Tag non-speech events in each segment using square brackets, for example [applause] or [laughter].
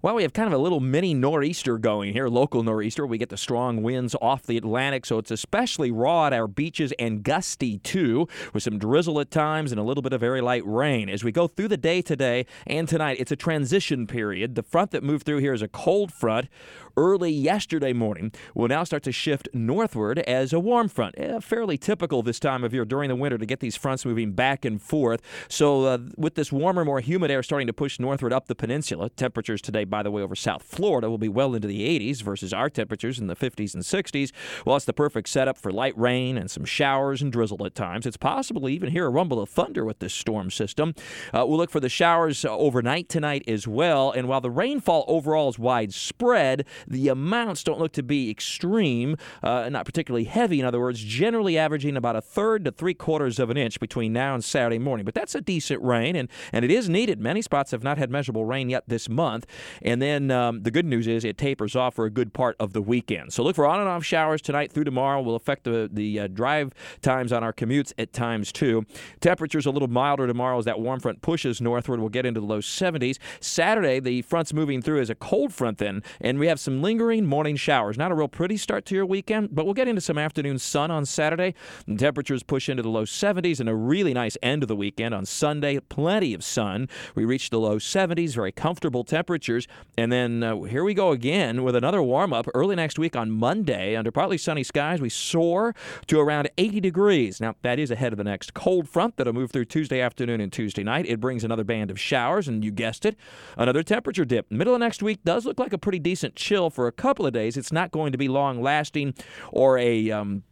Well, we have kind of a little mini nor'easter going here, local nor'easter. We get the strong winds off the Atlantic, so it's especially raw at our beaches and gusty too, with some drizzle at times and a little bit of very light rain. As we go through the day today and tonight, it's a transition period. The front that moved through here is a cold front. Early yesterday morning will now start to shift northward as a warm front. Eh, fairly typical this time of year during the winter to get these fronts moving back and forth. So, uh, with this warmer, more humid air starting to push northward up the peninsula, temperatures today by the way, over South Florida will be well into the 80s versus our temperatures in the 50s and 60s. Well, it's the perfect setup for light rain and some showers and drizzle at times. It's possible to even hear a rumble of thunder with this storm system. Uh, we'll look for the showers overnight tonight as well. And while the rainfall overall is widespread, the amounts don't look to be extreme, uh, not particularly heavy, in other words, generally averaging about a third to three quarters of an inch between now and Saturday morning. But that's a decent rain, and, and it is needed. Many spots have not had measurable rain yet this month. And then um, the good news is it tapers off for a good part of the weekend. So look for on and off showers tonight through tomorrow. Will affect the, the uh, drive times on our commutes at times too. Temperatures a little milder tomorrow as that warm front pushes northward. We'll get into the low 70s. Saturday, the front's moving through as a cold front then, and we have some lingering morning showers. Not a real pretty start to your weekend, but we'll get into some afternoon sun on Saturday. Temperatures push into the low 70s and a really nice end of the weekend on Sunday. Plenty of sun. We reach the low 70s, very comfortable temperatures. And then uh, here we go again with another warm up early next week on Monday. Under partly sunny skies, we soar to around 80 degrees. Now, that is ahead of the next cold front that'll move through Tuesday afternoon and Tuesday night. It brings another band of showers, and you guessed it, another temperature dip. Middle of next week does look like a pretty decent chill for a couple of days. It's not going to be long lasting or a um,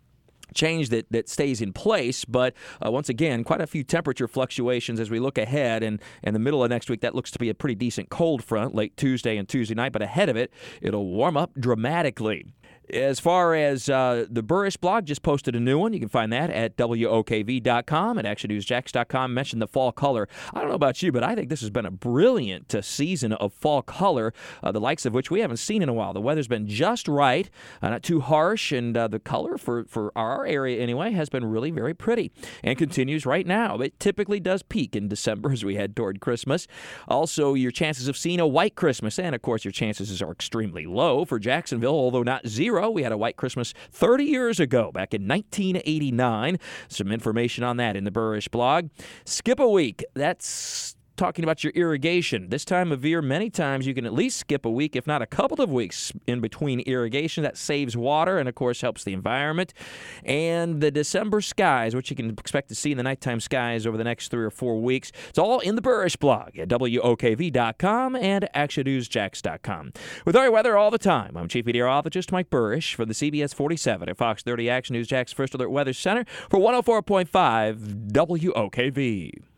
change that, that stays in place. But uh, once again, quite a few temperature fluctuations as we look ahead. And in the middle of next week, that looks to be a pretty decent cold front late Tuesday and Tuesday night. But ahead of it, it'll warm up dramatically. As far as uh, the Buresh blog, just posted a new one. You can find that at WOKV.com and ActionNewsJax.com. Mentioned the fall color. I don't know about you, but I think this has been a brilliant uh, season of fall color, uh, the likes of which we haven't seen in a while. The weather's been just right, uh, not too harsh, and uh, the color for, for our area anyway has been really very pretty and continues right now. It typically does peak in December [laughs] as we head toward Christmas. Also, your chances of seeing a white Christmas, and of course, your chances are extremely low for Jacksonville, although not zero zero. We had a white Christmas 30 years ago, back in 1989. Some information on that in the Buresh blog. Skip a week. That's talking about your irrigation. This time of year, many times you can at least skip a week, if not a couple of weeks, in between irrigation. That saves water and, of course, helps the environment. And the December skies, which you can expect to see in the nighttime skies over the next three or four weeks. It's all in the Buresh blog at WOKV.com and ActionNewsJax.com. With our weather all the time, I'm Chief Meteorologist Mike Buresh from the CBS 47 at Fox 30 Action News First Alert Weather Center for 104.5 WOKV.